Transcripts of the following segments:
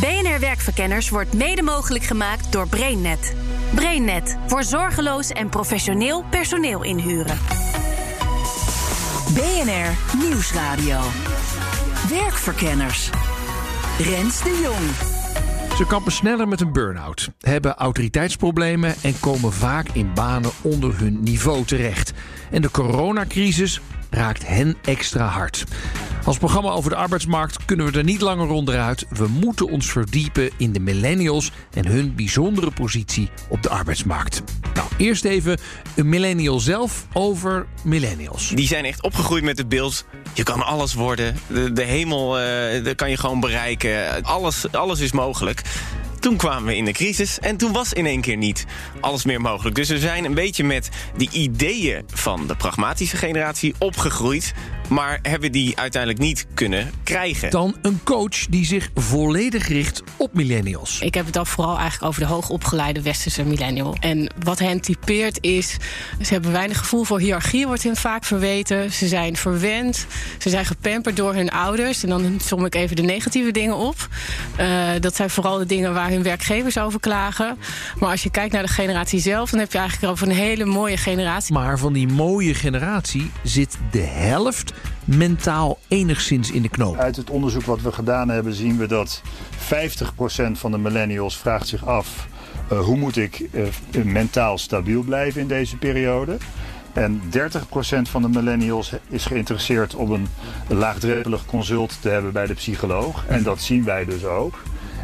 BNR Werkverkenners wordt mede mogelijk gemaakt door BrainNet. BrainNet voor zorgeloos en professioneel personeel inhuren. BNR Nieuwsradio. Werkverkenners. Rens de Jong. Ze kampen sneller met een burn-out, hebben autoriteitsproblemen en komen vaak in banen onder hun niveau terecht. En de coronacrisis raakt hen extra hard. Als programma over de arbeidsmarkt kunnen we er niet langer onderuit. We moeten ons verdiepen in de millennials en hun bijzondere positie op de arbeidsmarkt. Nou, eerst even een millennial zelf over millennials. Die zijn echt opgegroeid met het beeld. Je kan alles worden. De, de hemel uh, kan je gewoon bereiken. Alles, alles is mogelijk. Toen kwamen we in de crisis en toen was in één keer niet alles meer mogelijk. Dus we zijn een beetje met die ideeën van de pragmatische generatie opgegroeid maar hebben die uiteindelijk niet kunnen krijgen. Dan een coach die zich volledig richt op millennials. Ik heb het dan vooral eigenlijk over de hoogopgeleide westerse millennial. En wat hen typeert is, ze hebben weinig gevoel voor hiërarchie, wordt hen vaak verweten. Ze zijn verwend, ze zijn gepamperd door hun ouders. En dan som ik even de negatieve dingen op. Uh, dat zijn vooral de dingen waar hun werkgevers over klagen. Maar als je kijkt naar de generatie zelf, dan heb je eigenlijk over een hele mooie generatie. Maar van die mooie generatie zit de helft mentaal enigszins in de knoop. Uit het onderzoek wat we gedaan hebben zien we dat 50% van de millennials vraagt zich af... Uh, hoe moet ik uh, mentaal stabiel blijven in deze periode? En 30% van de millennials is geïnteresseerd om een laagdrempelig consult te hebben bij de psycholoog. En dat zien wij dus ook.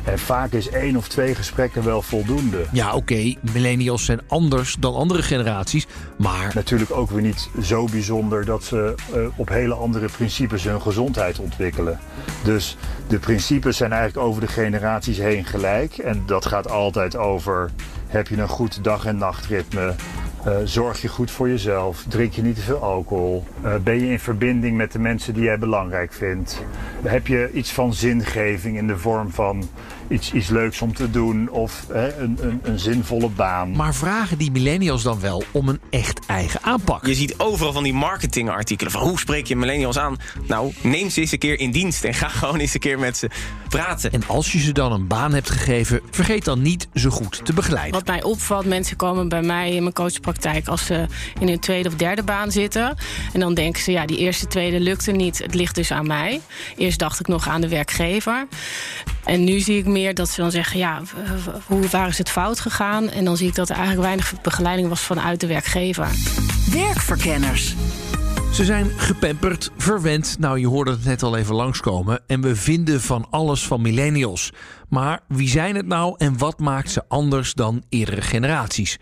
En vaak is één of twee gesprekken wel voldoende. Ja, oké, millennials zijn anders dan andere generaties, maar... Natuurlijk ook weer niet zo bijzonder dat ze uh, op hele andere principes hun gezondheid ontwikkelen. Dus de principes zijn eigenlijk over de generaties heen gelijk. En dat gaat altijd over, heb je een goed dag- en nachtritme? Uh, zorg je goed voor jezelf? Drink je niet te veel alcohol? Uh, ben je in verbinding met de mensen die jij belangrijk vindt? Heb je iets van zingeving in de vorm van iets, iets leuks om te doen of hè, een, een, een, zinvolle baan? Maar vragen die millennials dan wel om een echt eigen aanpak? Je ziet overal van die marketingartikelen van hoe spreek je millennials aan? Nou, neem ze eens een keer in dienst en ga gewoon eens een keer met ze praten. En als je ze dan een baan hebt gegeven, vergeet dan niet ze goed te begeleiden. Wat mij opvalt, mensen komen bij mij in mijn coachpraktijk als ze in hun tweede of derde baan zitten. En dan denken ze, ja, die eerste, tweede lukte niet. Het ligt dus aan mij. Eerst dacht ik nog aan de werkgever. En nu zie ik meer dat ze dan zeggen, ja, hoe, waar is het fout gegaan? En dan zie ik dat er eigenlijk weinig begeleiding was vanuit de werkgever. Werkverkenners. Ze zijn gepamperd, verwend. Nou, je hoorde het net al even langskomen. En we vinden van alles van millennials. Maar wie zijn het nou en wat maakt ze anders dan eerdere generaties?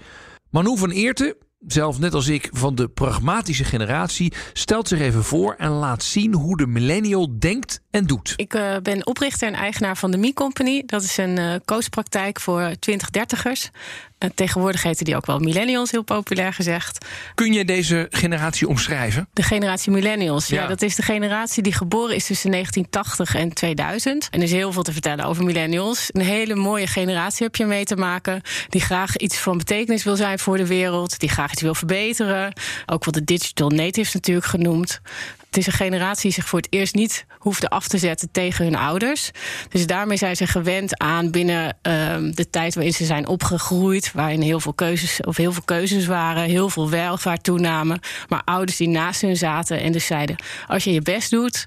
Manu van Eerten, zelf net als ik van de pragmatische generatie, stelt zich even voor en laat zien hoe de millennial denkt en doet. Ik uh, ben oprichter en eigenaar van de Me Company. Dat is een uh, coachpraktijk voor 20-30ers. Uh, tegenwoordig heten die ook wel millennials, heel populair gezegd. Kun je deze generatie omschrijven? De generatie millennials, ja. ja. Dat is de generatie die geboren is tussen 1980 en 2000. En er is heel veel te vertellen over millennials. Een hele mooie generatie heb je mee te maken. Die graag iets van betekenis wil zijn voor de wereld. Die graag iets wil verbeteren. Ook wat de digital natives natuurlijk genoemd. Het is een generatie die zich voor het eerst niet hoefde af te zetten tegen hun ouders. Dus daarmee zijn ze gewend aan binnen uh, de tijd waarin ze zijn opgegroeid, waarin heel veel keuzes of heel veel keuzes waren, heel veel welvaart toenamen, maar ouders die naast hun zaten en dus zeiden: als je je best doet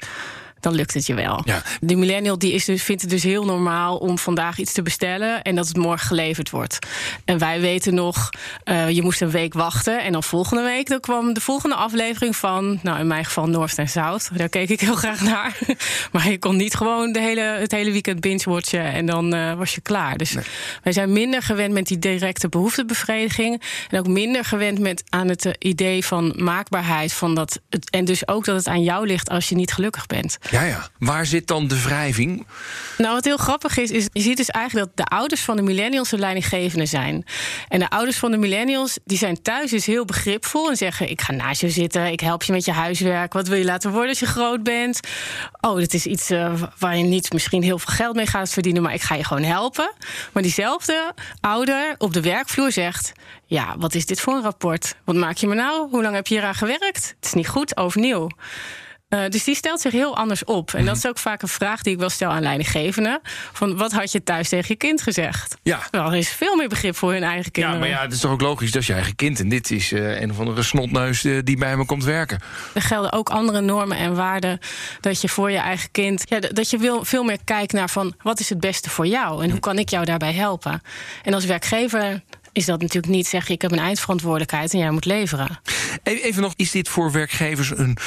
dan lukt het je wel. Ja. De millennial die is dus, vindt het dus heel normaal om vandaag iets te bestellen en dat het morgen geleverd wordt. En wij weten nog, uh, je moest een week wachten en dan volgende week dan kwam de volgende aflevering van, nou in mijn geval North en South. Daar keek ik heel graag naar. maar je kon niet gewoon de hele, het hele weekend binge-watchen en dan uh, was je klaar. Dus nee. wij zijn minder gewend met die directe behoeftebevrediging en ook minder gewend met aan het idee van maakbaarheid van dat het, en dus ook dat het aan jou ligt als je niet gelukkig bent. Ja, ja. Waar zit dan de wrijving? Nou, wat heel grappig is, is je ziet dus eigenlijk dat de ouders van de millennials de leidinggevende zijn. En de ouders van de millennials, die zijn thuis dus heel begripvol en zeggen: Ik ga naast je zitten, ik help je met je huiswerk. Wat wil je laten worden als je groot bent? Oh, dat is iets uh, waar je niet misschien heel veel geld mee gaat verdienen, maar ik ga je gewoon helpen. Maar diezelfde ouder op de werkvloer zegt: Ja, wat is dit voor een rapport? Wat maak je me nou? Hoe lang heb je hier gewerkt? Het is niet goed, overnieuw. Uh, dus die stelt zich heel anders op. En dat is ook vaak een vraag die ik wel stel aan leidinggevenden. Van wat had je thuis tegen je kind gezegd? Ja. Wel, er is veel meer begrip voor hun eigen kinderen. Ja, maar ja, het is toch ook logisch, dat is je eigen kind. En dit is uh, een of andere snotneus uh, die bij me komt werken. Er gelden ook andere normen en waarden. Dat je voor je eigen kind... Ja, dat je wil veel meer kijkt naar van... wat is het beste voor jou? En hoe kan ik jou daarbij helpen? En als werkgever is dat natuurlijk niet zeggen: ik heb een eindverantwoordelijkheid en jij moet leveren. Even nog, is dit voor werkgevers een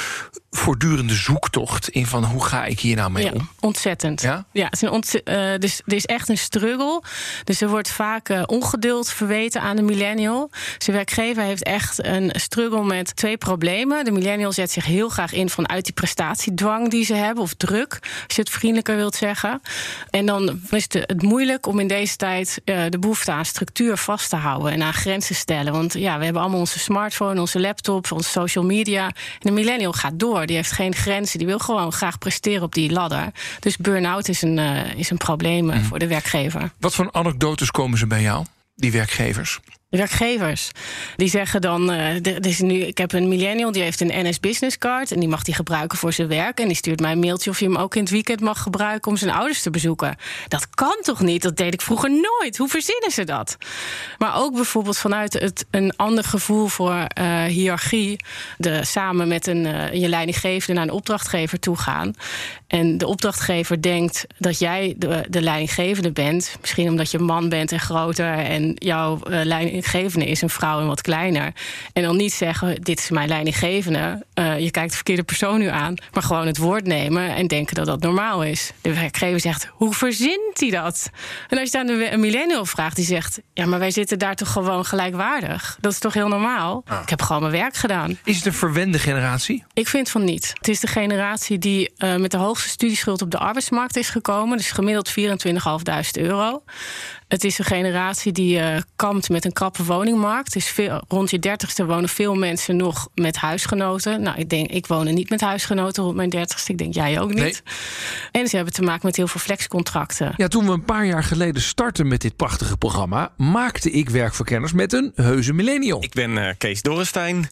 voortdurende zoektocht in van hoe ga ik hier nou mee ja, om? Ontzettend. Ja, ja het is een ont uh, dus er is echt een struggle. Dus er wordt vaak uh, ongeduld verweten aan de millennial. Zijn werkgever heeft echt een struggle met twee problemen. De millennial zet zich heel graag in vanuit die prestatiedwang die ze hebben, of druk, als je het vriendelijker wilt zeggen. En dan is het, het moeilijk om in deze tijd uh, de behoefte aan structuur vast te houden en aan grenzen stellen. Want ja, we hebben allemaal onze smartphone, onze laptop, onze social media. En de millennial gaat door. Die heeft geen grenzen. Die wil gewoon graag presteren op die ladder. Dus burn-out is een, uh, is een probleem mm. voor de werkgever. Wat voor anekdotes komen ze bij jou, die werkgevers? Werkgevers. Die zeggen dan, uh, is nu, ik heb een millennial die heeft een NS Business Card en die mag die gebruiken voor zijn werk. En die stuurt mij een mailtje of je hem ook in het weekend mag gebruiken om zijn ouders te bezoeken. Dat kan toch niet? Dat deed ik vroeger nooit. Hoe verzinnen ze dat? Maar ook bijvoorbeeld vanuit het, een ander gevoel voor uh, hiërarchie. De, samen met een, uh, je leidinggevende naar een opdrachtgever toe gaan. En de opdrachtgever denkt dat jij de, de leidinggevende bent. Misschien omdat je man bent en groter en jouw leidinggevende is een vrouw en wat kleiner. En dan niet zeggen: Dit is mijn leidinggevende. Uh, je kijkt de verkeerde persoon nu aan. Maar gewoon het woord nemen en denken dat dat normaal is. De werkgever zegt: Hoe verzint hij dat? En als je dan een millennial vraagt, die zegt: Ja, maar wij zitten daar toch gewoon gelijkwaardig. Dat is toch heel normaal? Ah. Ik heb gewoon mijn werk gedaan. Is het een verwende generatie? Ik vind van niet. Het is de generatie die uh, met de hoogste studieschuld op de arbeidsmarkt is gekomen. Dus gemiddeld 24.500 euro. Het is een generatie die uh, kampt met een krappe woningmarkt. Dus veel, rond je dertigste wonen veel mensen nog met huisgenoten. Nou, ik denk, ik woon niet met huisgenoten rond mijn dertigste. Ik denk, jij ook niet. Nee. En ze hebben te maken met heel veel flexcontracten. Ja, toen we een paar jaar geleden startten met dit prachtige programma... maakte ik werkverkenners met een heuse millennial. Ik ben uh, Kees Dorrestein,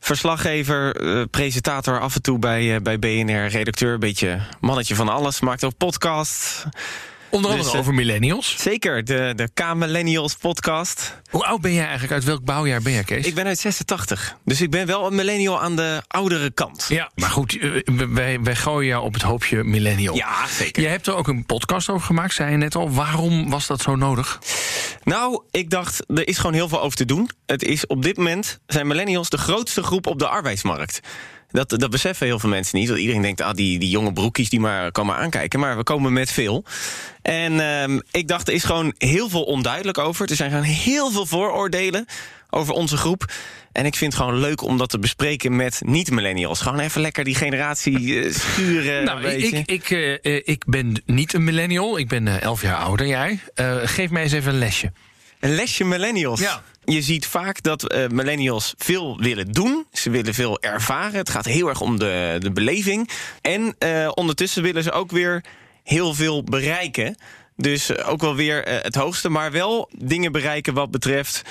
verslaggever, uh, presentator af en toe bij, bij BNR... redacteur, een beetje mannetje van alles, maakt ook podcast... Onder andere dus, over millennials. Zeker, de, de K-Millennials podcast. Hoe oud ben jij eigenlijk? Uit welk bouwjaar ben jij, Kees? Ik ben uit 86. Dus ik ben wel een millennial aan de oudere kant. Ja, maar goed, wij, wij gooien jou op het hoopje millennial. Ja, zeker. Je hebt er ook een podcast over gemaakt, zei je net al. Waarom was dat zo nodig? Nou, ik dacht, er is gewoon heel veel over te doen. Het is op dit moment, zijn millennials de grootste groep op de arbeidsmarkt. Dat, dat beseffen heel veel mensen niet. Dat iedereen denkt, ah, die, die jonge broekjes die maar komen aankijken. Maar we komen met veel. En uh, ik dacht, er is gewoon heel veel onduidelijk over. Er zijn gewoon heel veel vooroordelen over onze groep. En ik vind het gewoon leuk om dat te bespreken met niet-millennials. Gewoon even lekker die generatie uh, sturen. nou, ik, ik, uh, ik ben niet een millennial. Ik ben elf jaar ouder jij. geef mij eens even een lesje. Een lesje millennials? Ja. Je ziet vaak dat uh, millennials veel willen doen. Ze willen veel ervaren. Het gaat heel erg om de, de beleving. En uh, ondertussen willen ze ook weer heel veel bereiken. Dus ook wel weer uh, het hoogste, maar wel dingen bereiken wat betreft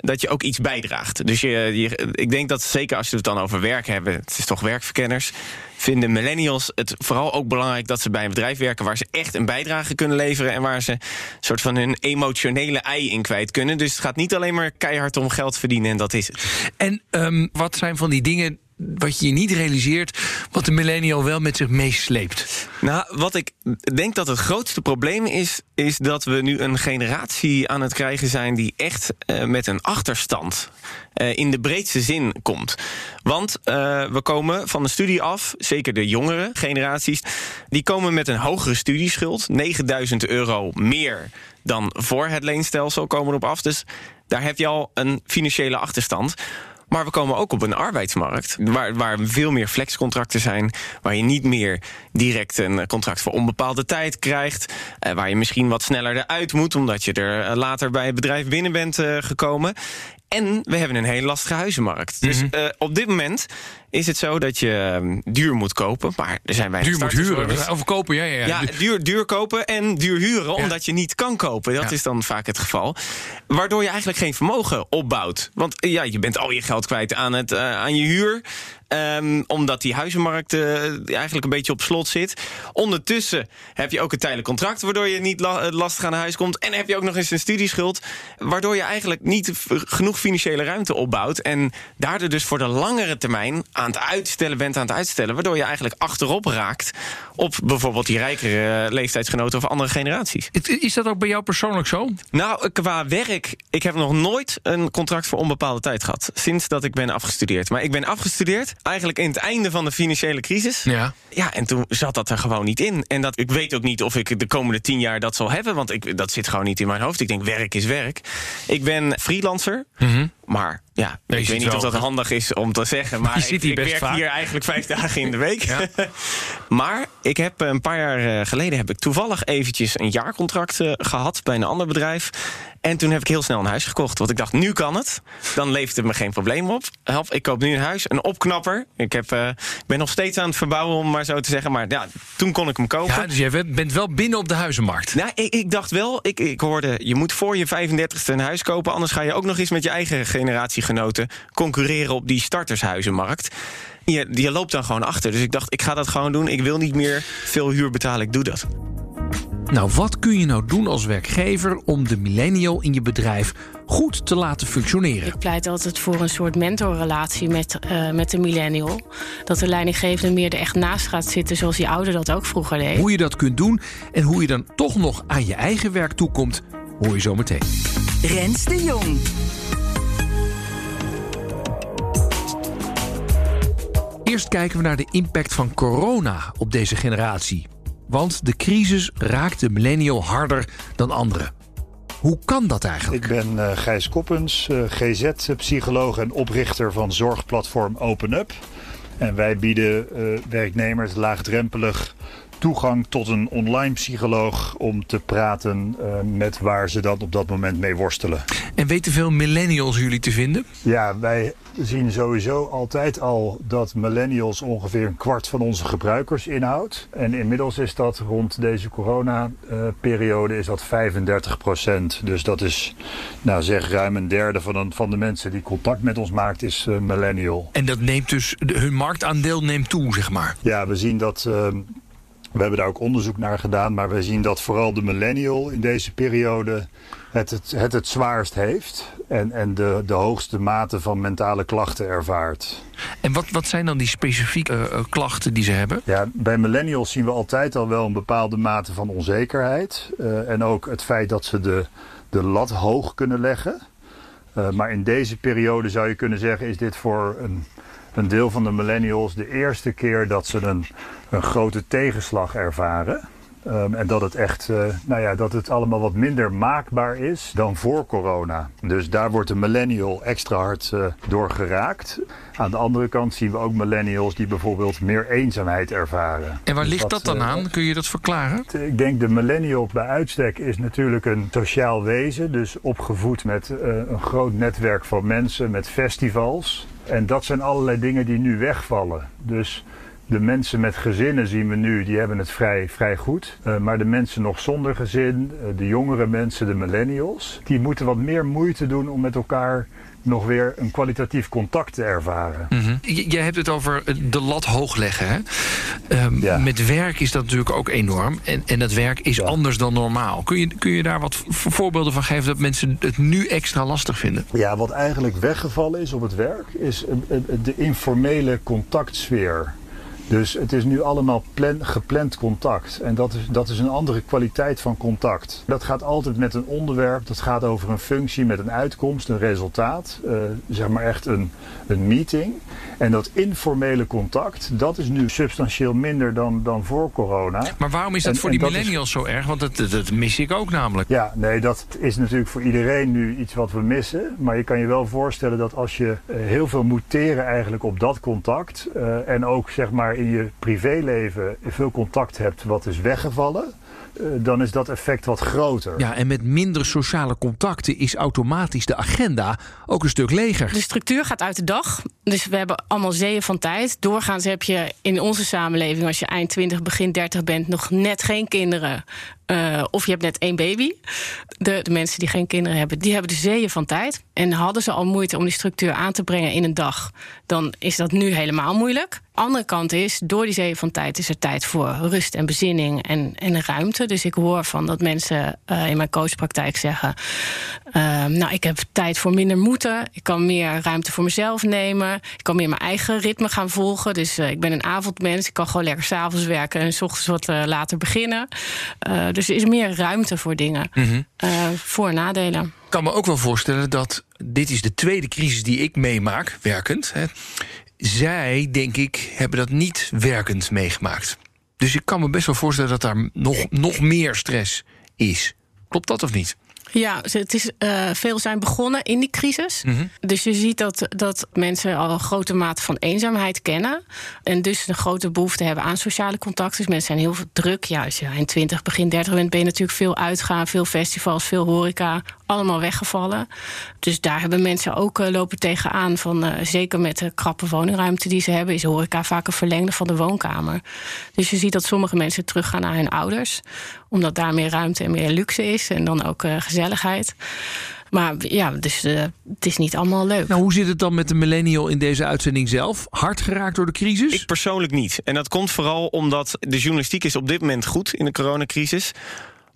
dat je ook iets bijdraagt. Dus je, ik denk dat zeker als je het dan over werk hebben, het is toch werkverkenners, vinden millennials het vooral ook belangrijk dat ze bij een bedrijf werken waar ze echt een bijdrage kunnen leveren en waar ze een soort van hun emotionele ei in kwijt kunnen. Dus het gaat niet alleen maar keihard om geld verdienen en dat is het. En um, wat zijn van die dingen wat je niet realiseert, wat de millennial wel met zich meesleept? Nou, wat ik denk dat het grootste probleem is, is dat we nu een generatie aan het krijgen zijn die echt uh, met een achterstand uh, in de breedste zin komt. Want uh, we komen van de studie af, zeker de jongere generaties, die komen met een hogere studieschuld, 9000 euro meer dan voor het leenstelsel komen erop af. Dus daar heb je al een financiële achterstand. Maar we komen ook op een arbeidsmarkt waar, waar veel meer flexcontracten zijn. Waar je niet meer direct een contract voor onbepaalde tijd krijgt. Eh, waar je misschien wat sneller eruit moet, omdat je er eh, later bij het bedrijf binnen bent eh, gekomen. En we hebben een hele lastige huizenmarkt. Dus uh, op dit moment is het zo dat je um, duur moet kopen. Maar er zijn weinig Duur moet huren. Over kopen, ja, ja. Ja, ja duur, duur kopen en duur huren, ja. omdat je niet kan kopen. Dat is dan vaak het geval. Waardoor je eigenlijk geen vermogen opbouwt. Want ja, je bent al je geld kwijt aan, het, uh, aan je huur. Um, omdat die huizenmarkt uh, eigenlijk een beetje op slot zit. Ondertussen heb je ook een tijdelijk contract... waardoor je niet la lastig aan huis komt. En heb je ook nog eens een studieschuld... waardoor je eigenlijk niet genoeg financiële ruimte opbouwt... en daardoor dus voor de langere termijn aan het uitstellen bent... aan het uitstellen, waardoor je eigenlijk achterop raakt... op bijvoorbeeld die rijkere leeftijdsgenoten of andere generaties. Is dat ook bij jou persoonlijk zo? Nou, qua werk... ik heb nog nooit een contract voor onbepaalde tijd gehad... sinds dat ik ben afgestudeerd. Maar ik ben afgestudeerd eigenlijk in het einde van de financiële crisis. Ja. Ja, en toen zat dat er gewoon niet in. En dat, ik weet ook niet of ik de komende tien jaar dat zal hebben, want ik, dat zit gewoon niet in mijn hoofd. Ik denk, werk is werk. Ik ben freelancer, mm -hmm. Maar ja, nee, ik weet niet of dat handig is om te zeggen. Maar ik, ik werk vaak. hier eigenlijk vijf dagen in de week. Ja. maar ik heb een paar jaar geleden heb ik toevallig eventjes een jaarcontract uh, gehad bij een ander bedrijf. En toen heb ik heel snel een huis gekocht. Want ik dacht, nu kan het. Dan levert het me geen probleem op. Help, ik koop nu een huis, een opknapper. Ik heb, uh, ben nog steeds aan het verbouwen, om maar zo te zeggen. Maar ja, toen kon ik hem kopen. Ja, dus je bent wel binnen op de huizenmarkt. Nou, ik, ik dacht wel, ik, ik hoorde, je moet voor je 35ste een huis kopen. Anders ga je ook nog eens met je eigen generatiegenoten concurreren op die startershuizenmarkt. Je, je loopt dan gewoon achter. Dus ik dacht, ik ga dat gewoon doen. Ik wil niet meer veel huur betalen, ik doe dat. Nou, wat kun je nou doen als werkgever om de millennial in je bedrijf goed te laten functioneren? Ik pleit altijd voor een soort mentorrelatie met, uh, met de millennial. Dat de leidinggevende meer er echt naast gaat zitten, zoals die ouder dat ook vroeger deed. Hoe je dat kunt doen en hoe je dan toch nog aan je eigen werk toekomt, hoor je zo meteen. Rens de Jong. Eerst kijken we naar de impact van corona op deze generatie. Want de crisis raakt de millennial harder dan anderen. Hoe kan dat eigenlijk? Ik ben uh, Gijs Koppens, uh, GZ-psycholoog en oprichter van zorgplatform OpenUp. En wij bieden uh, werknemers laagdrempelig toegang tot een online psycholoog om te praten uh, met waar ze dan op dat moment mee worstelen. En weten veel millennials jullie te vinden? Ja, wij zien sowieso altijd al dat millennials ongeveer een kwart van onze gebruikers inhoudt. En inmiddels is dat rond deze corona-periode is dat 35 procent. Dus dat is, nou zeg, ruim een derde van, een, van de mensen die contact met ons maakt is uh, millennial. En dat neemt dus, hun marktaandeel neemt toe, zeg maar? Ja, we zien dat... Uh, we hebben daar ook onderzoek naar gedaan, maar we zien dat vooral de millennial in deze periode het het, het, het zwaarst heeft en, en de, de hoogste mate van mentale klachten ervaart. En wat, wat zijn dan die specifieke uh, klachten die ze hebben? Ja, bij millennials zien we altijd al wel een bepaalde mate van onzekerheid. Uh, en ook het feit dat ze de, de lat hoog kunnen leggen. Uh, maar in deze periode zou je kunnen zeggen, is dit voor een, een deel van de millennials de eerste keer dat ze een, een grote tegenslag ervaren. Um, en dat het echt, uh, nou ja, dat het allemaal wat minder maakbaar is dan voor corona. Dus daar wordt de millennial extra hard uh, door geraakt. Aan de andere kant zien we ook millennials die bijvoorbeeld meer eenzaamheid ervaren. En waar ligt dus dat, dat, dan uh, aan? Kun je dat verklaren? Ik denk de millennial bij uitstek is natuurlijk een sociaal wezen. Dus opgevoed met een groot netwerk van mensen, met festivals. En dat zijn allerlei dingen die nu wegvallen. Dus de mensen met gezinnen zien we nu, die hebben het vrij, vrij goed. Uh, maar de mensen nog zonder gezin, uh, de jongere mensen, de millennials, die moeten wat meer moeite doen om met elkaar nog weer een kwalitatief contact te ervaren. Mm -hmm. Jij hebt het over de lat hoog leggen. Hè? Ja. Met werk is dat natuurlijk ook enorm. En, en dat werk is ja. anders dan normaal. Kun je, kun je daar wat voorbeelden van geven dat mensen het nu extra lastig vinden? Ja, wat eigenlijk weggevallen is op het werk, is de informele contactsfeer. Dus het is nu allemaal plan, gepland contact. En dat is, dat is een andere kwaliteit van contact. Dat gaat altijd met een onderwerp, dat gaat over een functie met een uitkomst, een resultaat. Uh, zeg maar echt een, een meeting. En dat informele contact, dat is nu substantieel minder dan, dan voor corona. Maar waarom is dat voor die millennials zo erg? Want dat, dat mis ik ook namelijk. Ja, nee, dat is natuurlijk voor iedereen nu iets wat we missen. Maar je kan je wel voorstellen dat als je eh, heel veel moet teren eigenlijk op dat contact. Uh, en ook zeg maar in je privéleven veel contact hebt wat is weggevallen eh, dan is dat effect wat groter. Ja, en met minder sociale contacten is automatisch de agenda ook een stuk leger. De structuur gaat uit de dag. Dus we hebben allemaal zeeën van tijd. Doorgaans heb je in onze samenleving, als je eind 20, begin 30 bent, nog net geen kinderen. Uh, of je hebt net één baby. De, de, mensen die geen kinderen hebben, die hebben de zeeën van tijd. En hadden ze al moeite om die structuur aan te brengen in een dag, dan is dat nu helemaal moeilijk. Andere kant is, door die zeeën van tijd is er tijd voor rust en bezinning en, en ruimte. Dus ik hoor van dat mensen uh, in mijn coachpraktijk zeggen: uh, Nou, ik heb tijd voor minder moeten. Ik kan meer ruimte voor mezelf nemen. Ik kan meer mijn eigen ritme gaan volgen. Dus uh, ik ben een avondmens. Ik kan gewoon lekker s'avonds werken en s ochtends wat later beginnen. dus er is meer ruimte voor dingen. Mm -hmm. voor- en nadelen. Ik kan me ook wel voorstellen dat dit is de tweede crisis die ik meemaak, werkend. Hè. Zij, denk ik, hebben dat niet werkend meegemaakt. Dus ik kan me best wel voorstellen dat daar nog, nog meer stress is. Klopt dat of niet? Ja, het is, uh, veel zijn begonnen in die crisis. Mm -hmm. Dus je ziet dat, dat mensen al een grote mate van eenzaamheid kennen. En dus een grote behoefte hebben aan sociale contacten. Dus mensen zijn heel veel druk. Ja, als je in 20, begin 30 bent, ben je natuurlijk veel uitgaan, veel festivals, veel horeca. Allemaal weggevallen. Dus daar hebben mensen ook uh, lopen tegenaan. Van, uh, zeker met de krappe woningruimte die ze hebben, is horeca vaak een verlengde van de woonkamer. Dus je ziet dat sommige mensen teruggaan naar hun ouders. Omdat daar meer ruimte en meer luxe is. En dan ook uh, gezelligheid. Maar ja, dus uh, het is niet allemaal leuk. Nou, hoe zit het dan met de millennial in deze uitzending zelf? Hard geraakt door de crisis? Ik persoonlijk niet. En dat komt vooral omdat de journalistiek is op dit moment goed in de coronacrisis.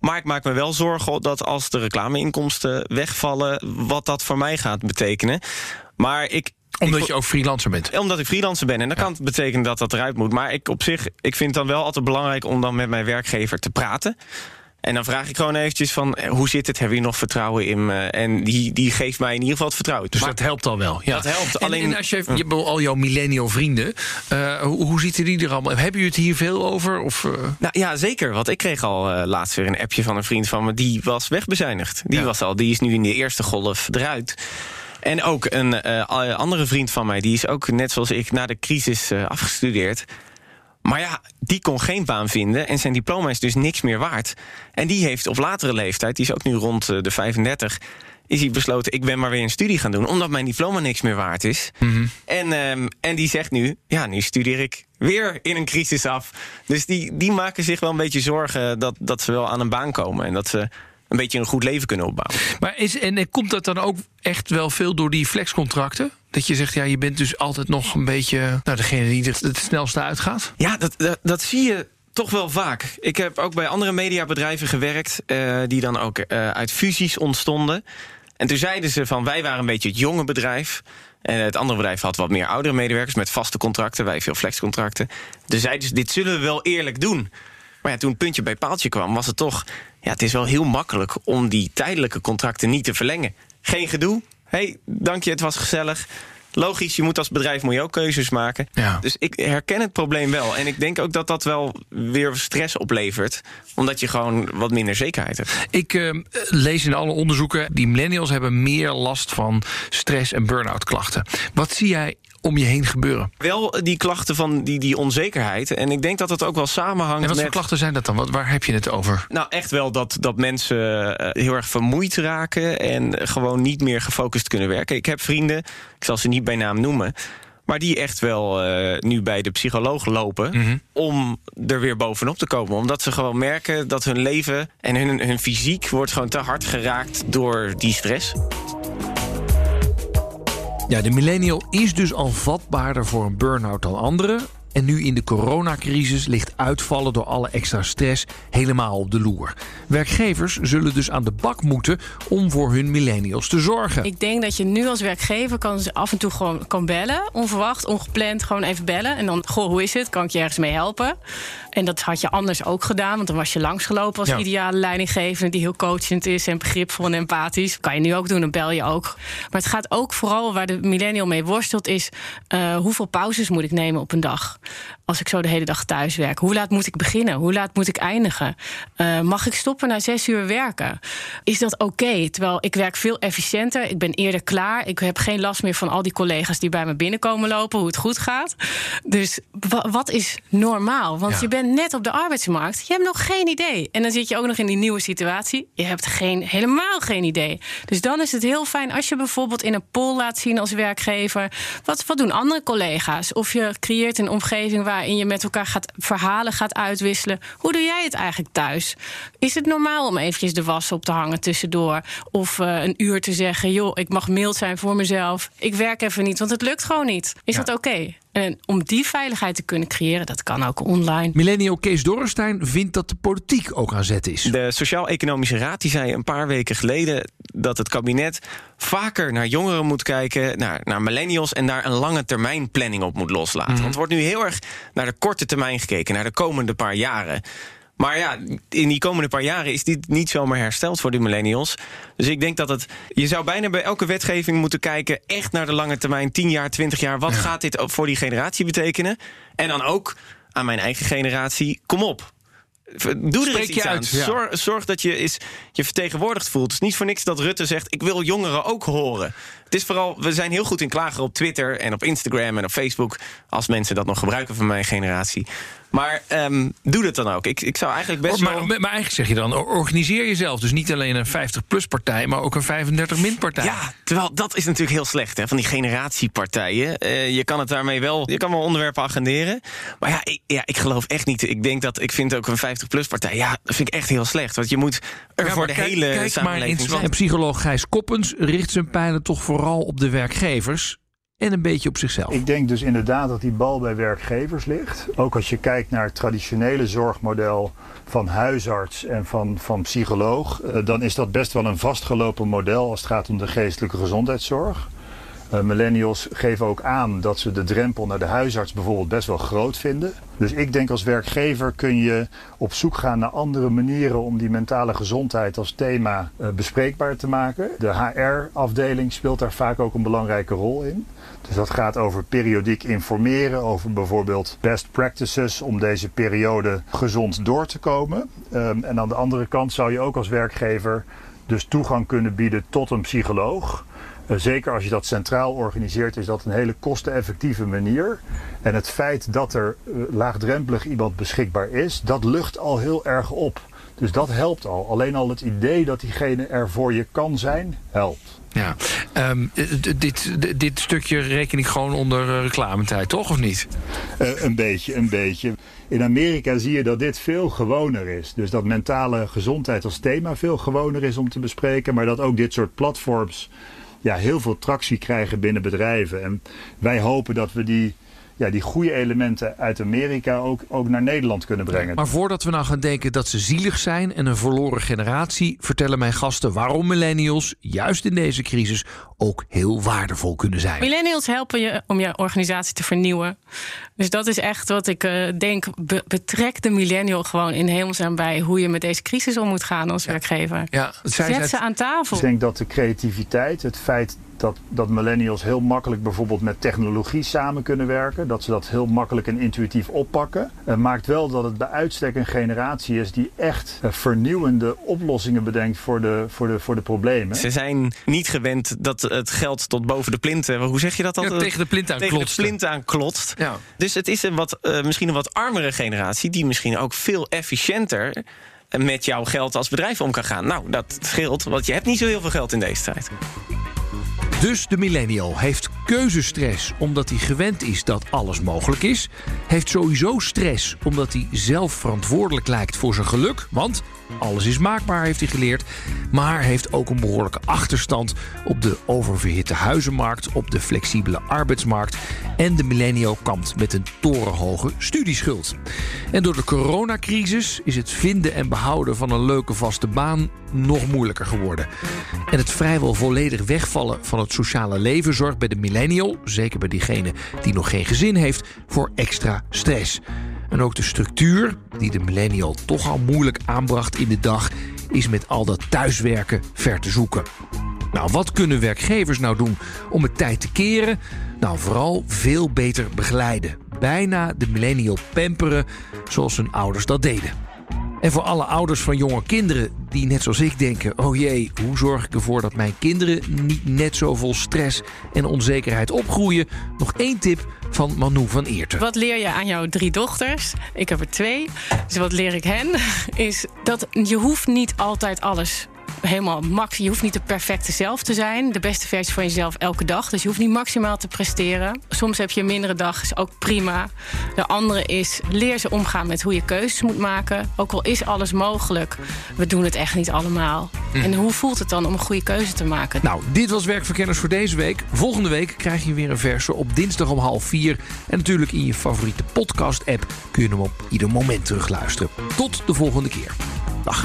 Maar ik maak me wel zorgen dat als de reclameinkomsten wegvallen, wat dat voor mij gaat betekenen. Maar ik, omdat ik, je ook freelancer bent? Omdat ik freelancer ben. En dat ja. kan het betekenen dat dat eruit moet. Maar ik op zich, ik vind het dan wel altijd belangrijk om dan met mijn werkgever te praten. En dan vraag ik gewoon eventjes van, hoe zit het? Heb je nog vertrouwen in me? En die, die geeft mij in ieder geval het vertrouwen. Dus maar dat helpt al wel? Ja. Dat helpt. En, alleen... en als je, je hebt al jouw millennial vrienden. Uh, hoe, hoe zitten die er allemaal? Hebben jullie het hier veel over? Of, uh... nou, ja, zeker. Want ik kreeg al uh, laatst weer een appje van een vriend van me. Die was wegbezuinigd. Die, ja. was al, die is nu in de eerste golf eruit. En ook een andere vriend van mij. Die is ook net zoals ik na de crisis afgestudeerd. Maar ja, die kon geen baan vinden en zijn diploma is dus niks meer waard. En die heeft op latere leeftijd, die is ook nu rond de 35, is hij besloten: ik ben maar weer een studie gaan doen, omdat mijn diploma niks meer waard is. Mm -hmm. en, um, en die zegt nu: ja, nu studeer ik weer in een crisis af. Dus die, die maken zich wel een beetje zorgen dat, dat ze wel aan een baan komen en dat ze een beetje een goed leven kunnen opbouwen. Maar is, en komt dat dan ook echt wel veel door die flexcontracten? Dat je zegt, ja, je bent dus altijd nog een beetje nou, degene die het snelste uitgaat? Ja, dat, dat, zie je toch wel vaak. Ik heb ook bij andere mediabedrijven gewerkt, uh, die dan ook uh, uit fusies ontstonden. En toen zeiden ze van, wij waren een beetje het jonge bedrijf. En het andere bedrijf had wat meer oudere medewerkers met vaste contracten. Wij veel flexcontracten. Dus zeiden ze, dit zullen we wel eerlijk doen. Maar ja, toen het puntje bij paaltje kwam, was het toch... ja, het is wel heel makkelijk om die tijdelijke contracten niet te verlengen. Geen gedoe. Hey, dank je, het was gezellig. Logisch, je moet als bedrijf moet je ook keuzes maken. Ja. Dus ik herken het probleem wel. En ik denk ook dat dat wel weer stress oplevert. Omdat je gewoon wat minder zekerheid hebt. Ik uh, lees in alle onderzoeken... die millennials hebben meer last van stress- en burn-out klachten. Wat zie jij om je heen gebeuren? Wel die klachten van die, die onzekerheid. En ik denk dat dat ook wel samenhangt en wat met... voor klachten zijn dat dan? Wat, waar heb je het over? Nou, echt wel dat, dat mensen uh, heel erg vermoeid raken... en gewoon niet meer gefocust kunnen werken. Ik heb vrienden, ik zal ze niet bij naam noemen... maar die echt wel uh, nu bij de psycholoog lopen... Mm -hmm. om er weer bovenop te komen. Omdat ze gewoon merken dat hun leven en hun, hun fysiek... wordt gewoon te hard geraakt door die stress. Ja, de millennial is dus al vatbaarder voor een burn-out dan anderen. En nu in de coronacrisis ligt uitvallen door alle extra stress helemaal op de loer. Werkgevers zullen dus aan de bak moeten om voor hun millennials te zorgen. Ik denk dat je nu als werkgever kan af en toe gewoon kan bellen. Onverwacht, ongepland, gewoon even bellen. En dan, goh, hoe is het? Kan ik je ergens mee helpen? En dat had je anders ook gedaan, want dan was je langsgelopen als ideale leidinggevende die heel coachend is en begripvol en empathisch. Kan je nu ook doen, dan bel je ook. Maar het gaat ook vooral waar de millennial mee worstelt, is uh, hoeveel pauzes moet ik nemen op een dag? Als ik zo de hele dag thuis werk. Hoe laat moet ik beginnen? Hoe laat moet ik eindigen? Uh, mag ik stoppen na zes uur werken? Is dat oké? Terwijl ik werk veel efficiënter. Ik ben eerder klaar. Ik heb geen last meer van al die collega's die bij me binnenkomen lopen, hoe het goed gaat. Dus wat is normaal? Want je bent net op de arbeidsmarkt. Je hebt nog geen idee. En dan zit je ook nog in die nieuwe situatie. Je hebt geen, helemaal geen idee. Dus dan is het heel fijn als je bijvoorbeeld in een poll laat zien als werkgever. Wat, wat doen andere collega's? Of je creëert een omgeving waarin je met elkaar gaat verhalen gaat uitwisselen. Hoe doe jij het eigenlijk thuis? Is het normaal om eventjes de was op te hangen tussendoor? Of uh, een uur te zeggen: joh, ik mag mild zijn voor mezelf. Ik werk even niet, want het lukt gewoon niet. Is dat oké? En om die veiligheid te kunnen creëren, dat kan ook online. Millennial Kees Dorrestein vindt dat de politiek ook aan zet is. De Sociaal-Economische Raad die zei een paar weken geleden dat het kabinet vaker naar jongeren moet kijken, naar, naar millennials en daar een lange termijn planning op moet loslaten. Mhm. Want er wordt nu heel erg naar de korte termijn gekeken, naar de komende paar jaren. Maar ja, in die komende paar jaren is dit niet zomaar hersteld voor de millennials. Dus ik denk dat het. Je zou bijna bij elke wetgeving moeten kijken, echt naar de lange termijn, 10 jaar, 20 jaar. Wat gaat dit voor die generatie betekenen? En dan ook aan mijn eigen generatie, kom op. Doe er iets aan. Zorg, zorg, dat je is, je vertegenwoordigd voelt. Het is niet voor niks dat Rutte zegt: ik wil jongeren ook horen. Het is vooral, we zijn heel goed in klagen op Twitter en op Instagram en op Facebook. Als mensen dat nog gebruiken van mijn generatie. Maar um, doe dat dan ook. Ik, ik zou eigenlijk best maar, wel... Maar, eigenlijk zeg je dan, organiseer jezelf. Dus niet alleen een 50-plus partij, maar ook een 35-min partij. Ja, terwijl dat is natuurlijk heel slecht, hè, van die generatiepartijen. Uh, je kan het daarmee wel, je kan wel onderwerpen agenderen. Maar ja ik, ja, ik geloof echt niet. Ik denk dat, ik vind ook een 50-plus partij, ja, dat vind ik echt heel slecht. Want je moet er voor de hele kijk samenleving... Maar en psycholoog Gijs Koppens richt zijn pijlen toch vooral op de werkgevers en een beetje op zichzelf. Ik denk dus inderdaad dat die bal bij werkgevers ligt. Ook als je kijkt naar het traditionele zorgmodel van huisarts en van, van psycholoog, eh, dan is dat best wel een vastgelopen model als het gaat om de geestelijke gezondheidszorg. Uh, millennials geven ook aan dat ze de drempel naar de huisarts bijvoorbeeld best wel groot vinden. Dus ik denk als werkgever kun je op zoek gaan naar andere manieren om die mentale gezondheid als thema uh, bespreekbaar te maken. De HR-afdeling speelt daar vaak ook een belangrijke rol in. Dus dat gaat over periodiek informeren, over bijvoorbeeld best practices om deze periode gezond door te komen. Um, en aan de andere kant zou je ook als werkgever dus toegang kunnen bieden tot een psycholoog. Uh, zeker als je dat centraal organiseert, is dat een hele kosteneffectieve manier. En het feit dat er uh, laagdrempelig iemand beschikbaar is, dat lucht al heel erg op. Dus dat helpt al. Alleen al het idee dat diegene er voor je kan zijn, helpt. Ja, um, dit, dit stukje reken ik gewoon onder uh, reclametijd, toch of niet? Uh, een beetje, een beetje. In Amerika zie je dat dit veel gewoner is. Dus dat mentale gezondheid als thema veel gewoner is om te bespreken. Maar dat ook dit soort platforms ja, heel veel tractie krijgen binnen bedrijven. En wij hopen dat we die ja, die goede elementen uit Amerika ook, ook naar Nederland kunnen brengen. Maar voordat we nou gaan denken dat ze zielig zijn en een verloren generatie, vertellen mijn gasten waarom millennials juist in deze crisis ook heel waardevol kunnen zijn. Millennials helpen je om je organisatie te vernieuwen. Dus dat is echt wat ik uh, denk. betrek de millennial gewoon in hemelsnaam bij hoe je met deze crisis om moet gaan als werkgever. Ja, Zet ze aan tafel. Ik denk dat de creativiteit, het feit dat, dat millennials heel makkelijk bijvoorbeeld met technologie samen kunnen werken. Dat ze dat heel makkelijk en intuïtief oppakken. Uh, maakt wel dat het bij uitstek een generatie is die echt uh, vernieuwende oplossingen bedenkt voor de, voor, de, voor de problemen. Ze zijn niet gewend dat het geld tot boven de plint, hoe zeg je dat al? Ja, tegen de plint aan tegen klotst. de plint aan klotst. Ja. Dus het is een wat, uh, misschien een wat armere generatie die misschien ook veel efficiënter met jouw geld als bedrijf om kan gaan. Nou, dat scheelt, want je hebt niet zo heel veel geld in deze tijd. Dus de millennial heeft keuzestress omdat hij gewend is dat alles mogelijk is. Heeft sowieso stress omdat hij zelf verantwoordelijk lijkt voor zijn geluk. Want alles is maakbaar, heeft hij geleerd. Maar heeft ook een behoorlijke achterstand op de oververhitte huizenmarkt, op de flexibele arbeidsmarkt. En de millennial kampt met een torenhoge studieschuld. En door de coronacrisis is het vinden en behouden van een leuke vaste baan nog moeilijker geworden. En het vrijwel volledig wegvallen van het sociale leven zorgt bij de millennial, zeker bij diegene die nog geen gezin heeft, voor extra stress. En ook de structuur, die de millennial toch al moeilijk aanbracht in de dag, is met al dat thuiswerken ver te zoeken. Nou, wat kunnen werkgevers nou doen om het tijd te keren? Nou, vooral veel beter begeleiden. Bijna de millennial pamperen zoals hun ouders dat deden. En voor alle ouders van jonge kinderen die net zoals ik denken: oh jee, hoe zorg ik ervoor dat mijn kinderen niet net zo vol stress en onzekerheid opgroeien? Nog één tip van Manu van Eerten. Wat leer je aan jouw drie dochters? Ik heb er twee. Dus wat leer ik hen? Is dat je hoeft niet altijd alles helemaal max. Je hoeft niet de perfecte zelf te zijn. De beste versie van jezelf elke dag. Dus je hoeft niet maximaal te presteren. Soms heb je een mindere dag, is ook prima. De andere is leer ze omgaan met hoe je keuzes moet maken. Ook al is alles mogelijk, we doen het echt niet allemaal. Hm. En hoe voelt het dan om een goede keuze te maken? Nou, dit was Werkverkenners voor deze week. Volgende week krijg je weer een verse op dinsdag om half vier. En natuurlijk in je favoriete podcast-app kun je hem op ieder moment terugluisteren. Tot de volgende keer. Dag.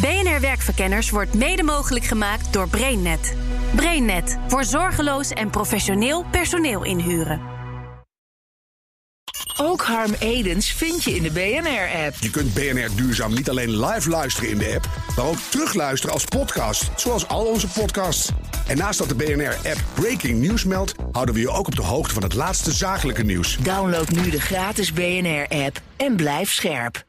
BNR Werkverkenners wordt mede mogelijk gemaakt door BrainNet. BrainNet voor zorgeloos en professioneel personeel inhuren. Ook Harm Edens vind je in de BNR-app. Je kunt BNR Duurzaam niet alleen live luisteren in de app, maar ook terugluisteren als podcast, zoals al onze podcasts. En naast dat de BNR-app Breaking News meldt, houden we je ook op de hoogte van het laatste zakelijke nieuws. Download nu de gratis BNR-app en blijf scherp.